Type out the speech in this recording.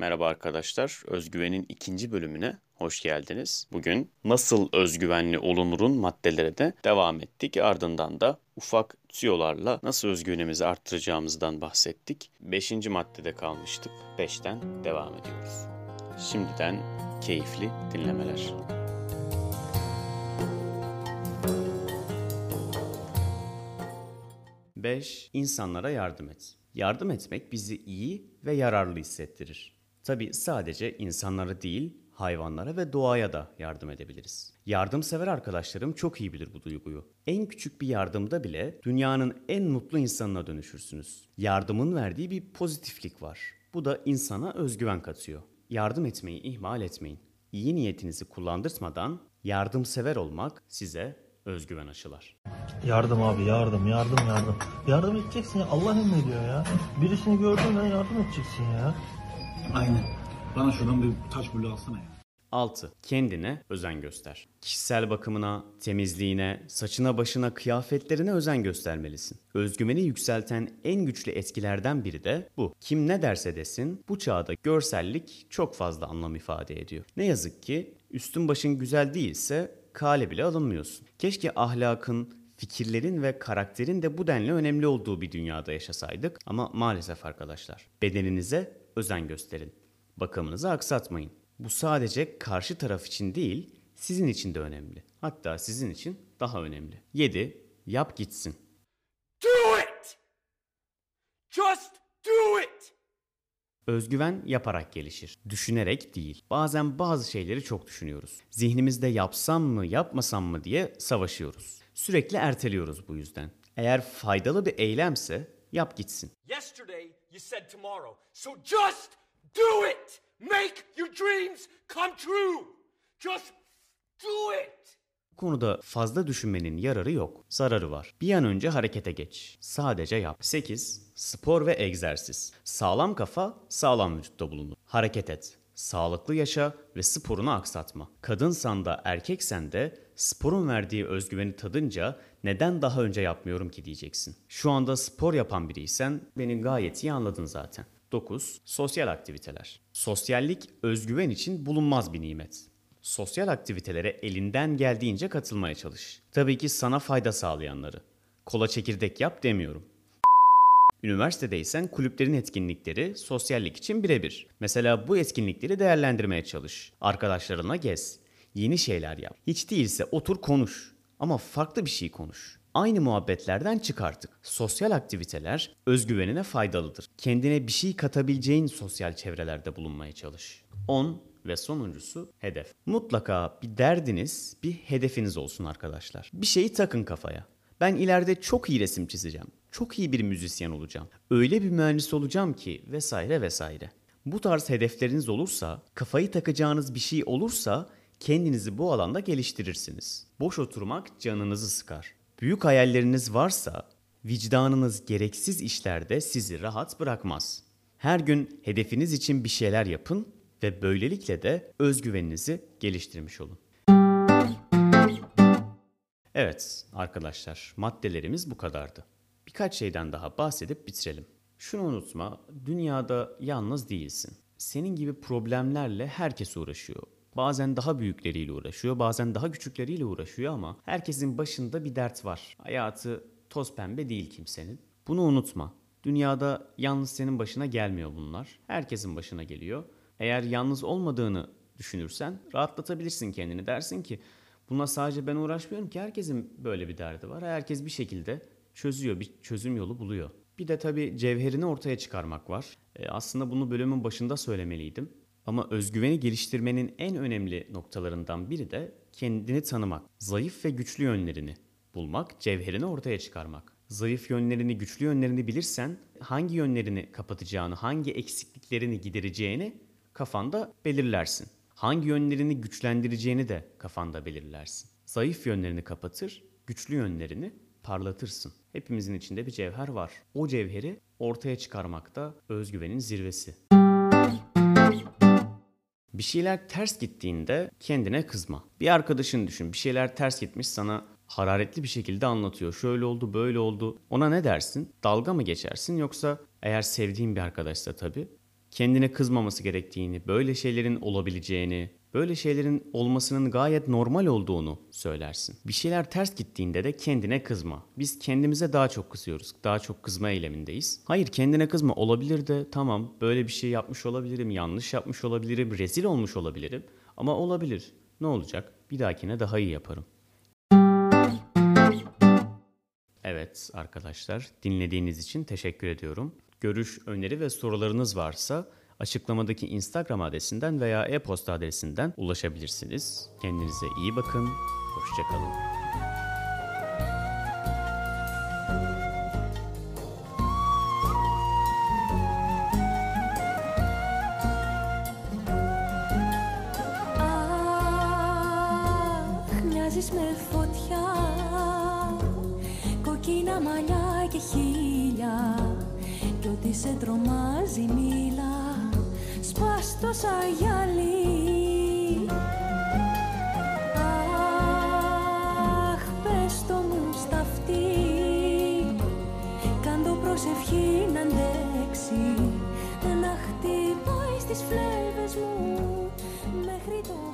Merhaba arkadaşlar. Özgüvenin ikinci bölümüne hoş geldiniz. Bugün nasıl özgüvenli olunurun maddelere de devam ettik. Ardından da ufak tüyolarla nasıl özgüvenimizi arttıracağımızdan bahsettik. Beşinci maddede kalmıştık. Beşten devam ediyoruz. Şimdiden keyifli dinlemeler. 5. İnsanlara yardım et. Yardım etmek bizi iyi ve yararlı hissettirir. Tabi sadece insanlara değil, hayvanlara ve doğaya da yardım edebiliriz. Yardımsever arkadaşlarım çok iyi bilir bu duyguyu. En küçük bir yardımda bile dünyanın en mutlu insanına dönüşürsünüz. Yardımın verdiği bir pozitiflik var. Bu da insana özgüven katıyor. Yardım etmeyi ihmal etmeyin. İyi niyetinizi kullandırtmadan yardımsever olmak size özgüven aşılar. Yardım abi yardım yardım yardım. Yardım edeceksin ya Allah emrediyor ya. Birisini gördün mü yardım edeceksin ya. Aynen. Bana şuradan bir taş bulu alsana ya. 6. Kendine özen göster. Kişisel bakımına, temizliğine, saçına başına, kıyafetlerine özen göstermelisin. Özgüveni yükselten en güçlü etkilerden biri de bu. Kim ne derse desin bu çağda görsellik çok fazla anlam ifade ediyor. Ne yazık ki üstün başın güzel değilse kale bile alınmıyorsun. Keşke ahlakın, fikirlerin ve karakterin de bu denli önemli olduğu bir dünyada yaşasaydık ama maalesef arkadaşlar. Bedeninize özen gösterin. Bakımınızı aksatmayın. Bu sadece karşı taraf için değil, sizin için de önemli. Hatta sizin için daha önemli. 7. Yap gitsin. Do it! Just do it! Özgüven yaparak gelişir. Düşünerek değil. Bazen bazı şeyleri çok düşünüyoruz. Zihnimizde yapsam mı, yapmasam mı diye savaşıyoruz. Sürekli erteliyoruz bu yüzden. Eğer faydalı bir eylemse yap gitsin. Yesterday you said tomorrow, so just do it! Make your dreams come true! Just do it! Bu konuda fazla düşünmenin yararı yok, zararı var. Bir an önce harekete geç. Sadece yap. 8. Spor ve egzersiz. Sağlam kafa sağlam vücutta bulunur. Hareket et. Sağlıklı yaşa ve sporunu aksatma. Kadınsan da erkeksen de sporun verdiği özgüveni tadınca neden daha önce yapmıyorum ki diyeceksin. Şu anda spor yapan biriysen beni gayet iyi anladın zaten. 9. Sosyal aktiviteler. Sosyallik özgüven için bulunmaz bir nimet. Sosyal aktivitelere elinden geldiğince katılmaya çalış. Tabii ki sana fayda sağlayanları. Kola çekirdek yap demiyorum. Üniversitedeysen kulüplerin etkinlikleri sosyallik için birebir. Mesela bu etkinlikleri değerlendirmeye çalış. Arkadaşlarına gez. Yeni şeyler yap. Hiç değilse otur konuş. Ama farklı bir şey konuş. Aynı muhabbetlerden çık artık. Sosyal aktiviteler özgüvenine faydalıdır. Kendine bir şey katabileceğin sosyal çevrelerde bulunmaya çalış. 10 ve sonuncusu hedef. Mutlaka bir derdiniz, bir hedefiniz olsun arkadaşlar. Bir şeyi takın kafaya. Ben ileride çok iyi resim çizeceğim. Çok iyi bir müzisyen olacağım. Öyle bir mühendis olacağım ki vesaire vesaire. Bu tarz hedefleriniz olursa, kafayı takacağınız bir şey olursa kendinizi bu alanda geliştirirsiniz. Boş oturmak canınızı sıkar. Büyük hayalleriniz varsa vicdanınız gereksiz işlerde sizi rahat bırakmaz. Her gün hedefiniz için bir şeyler yapın ve böylelikle de özgüveninizi geliştirmiş olun. Evet arkadaşlar maddelerimiz bu kadardı. Birkaç şeyden daha bahsedip bitirelim. Şunu unutma, dünyada yalnız değilsin. Senin gibi problemlerle herkes uğraşıyor. Bazen daha büyükleriyle uğraşıyor, bazen daha küçükleriyle uğraşıyor ama herkesin başında bir dert var. Hayatı toz pembe değil kimsenin. Bunu unutma. Dünyada yalnız senin başına gelmiyor bunlar. Herkesin başına geliyor. Eğer yalnız olmadığını düşünürsen rahatlatabilirsin kendini. Dersin ki buna sadece ben uğraşmıyorum ki herkesin böyle bir derdi var. Herkes bir şekilde çözüyor, bir çözüm yolu buluyor. Bir de tabii cevherini ortaya çıkarmak var. E, aslında bunu bölümün başında söylemeliydim. Ama özgüveni geliştirmenin en önemli noktalarından biri de kendini tanımak. Zayıf ve güçlü yönlerini bulmak, cevherini ortaya çıkarmak. Zayıf yönlerini, güçlü yönlerini bilirsen hangi yönlerini kapatacağını, hangi eksikliklerini gidereceğini kafanda belirlersin. Hangi yönlerini güçlendireceğini de kafanda belirlersin. Zayıf yönlerini kapatır, güçlü yönlerini parlatırsın. Hepimizin içinde bir cevher var. O cevheri ortaya çıkarmakta özgüvenin zirvesi. Bir şeyler ters gittiğinde kendine kızma. Bir arkadaşın düşün bir şeyler ters gitmiş sana hararetli bir şekilde anlatıyor. Şöyle oldu böyle oldu. Ona ne dersin? Dalga mı geçersin yoksa eğer sevdiğin bir arkadaşsa tabii kendine kızmaması gerektiğini, böyle şeylerin olabileceğini, böyle şeylerin olmasının gayet normal olduğunu söylersin. Bir şeyler ters gittiğinde de kendine kızma. Biz kendimize daha çok kızıyoruz. Daha çok kızma eylemindeyiz. Hayır kendine kızma olabilir de tamam böyle bir şey yapmış olabilirim, yanlış yapmış olabilirim, rezil olmuş olabilirim. Ama olabilir. Ne olacak? Bir dahakine daha iyi yaparım. Evet arkadaşlar dinlediğiniz için teşekkür ediyorum. Görüş, öneri ve sorularınız varsa açıklamadaki Instagram adresinden veya e-posta adresinden ulaşabilirsiniz. Kendinize iyi bakın. Hoşçakalın. Αχ, μοιάζεις με φωτιά Κοκκίνα μαλλιά και χείλια Κι ό,τι σε τρομάζει μίλα Σπάς το σαν γυαλί. Αχ, πες το μου στα αυτή Κάν το προσευχή να αντέξει Να χτυπάει στις φλέβες μου Μέχρι το πρωί